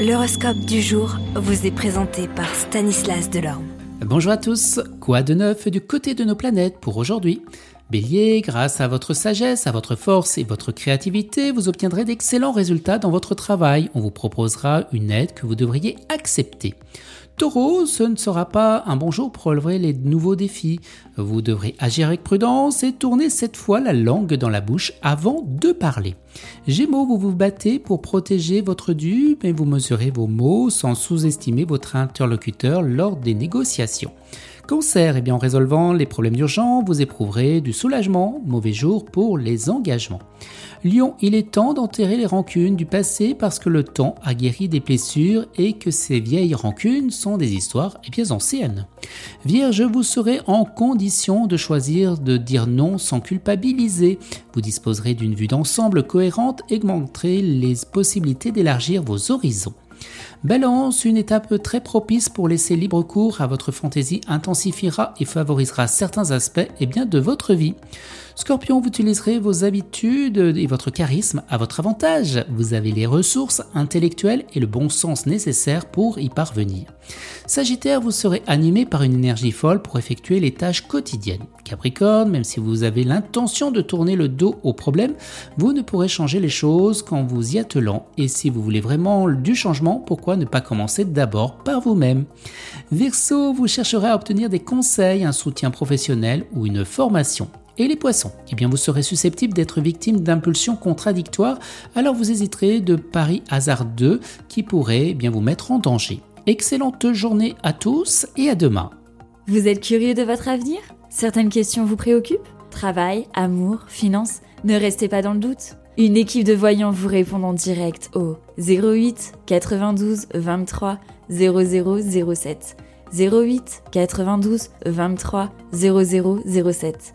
L'horoscope du jour vous est présenté par Stanislas Delorme. Bonjour à tous, quoi de neuf du côté de nos planètes pour aujourd'hui? Bélier, grâce à votre sagesse, à votre force et votre créativité, vous obtiendrez d'excellents résultats dans votre travail. On vous proposera une aide que vous devriez accepter. Taureau, ce ne sera pas un bon jour pour relever les nouveaux défis. Vous devrez agir avec prudence et tourner cette fois la langue dans la bouche avant de parler. Gémeaux, vous vous battez pour protéger votre dû, mais vous mesurez vos mots sans sous-estimer votre interlocuteur lors des négociations. Cancer, eh bien en résolvant les problèmes urgents, vous éprouverez du soulagement, mauvais jour pour les engagements. Lion, il est temps d'enterrer les rancunes du passé parce que le temps a guéri des blessures et que ces vieilles rancunes sont des histoires et eh bien anciennes. Vierge, vous serez en condition de choisir de dire non sans culpabiliser. Vous disposerez d'une vue d'ensemble cohérente et augmenterez les possibilités d'élargir vos horizons. Balance, une étape très propice pour laisser libre cours à votre fantaisie intensifiera et favorisera certains aspects et bien, de votre vie. Scorpion, vous utiliserez vos habitudes et votre charisme à votre avantage. Vous avez les ressources intellectuelles et le bon sens nécessaires pour y parvenir. Sagittaire, vous serez animé par une énergie folle pour effectuer les tâches quotidiennes. Capricorne, même si vous avez l'intention de tourner le dos aux problèmes, vous ne pourrez changer les choses qu'en vous y attelant. Et si vous voulez vraiment du changement, pourquoi ne pas commencer d'abord par vous-même? Verseau, vous chercherez à obtenir des conseils, un soutien professionnel ou une formation. Et les poissons Eh bien, vous serez susceptible d'être victime d'impulsions contradictoires, alors vous hésiterez de paris hasardeux qui pourraient eh bien vous mettre en danger. Excellente journée à tous et à demain. Vous êtes curieux de votre avenir? Certaines questions vous préoccupent? Travail, amour, finances Ne restez pas dans le doute. Une équipe de voyants vous répond en direct au 08 92 23 0007. 08 92 23 0007.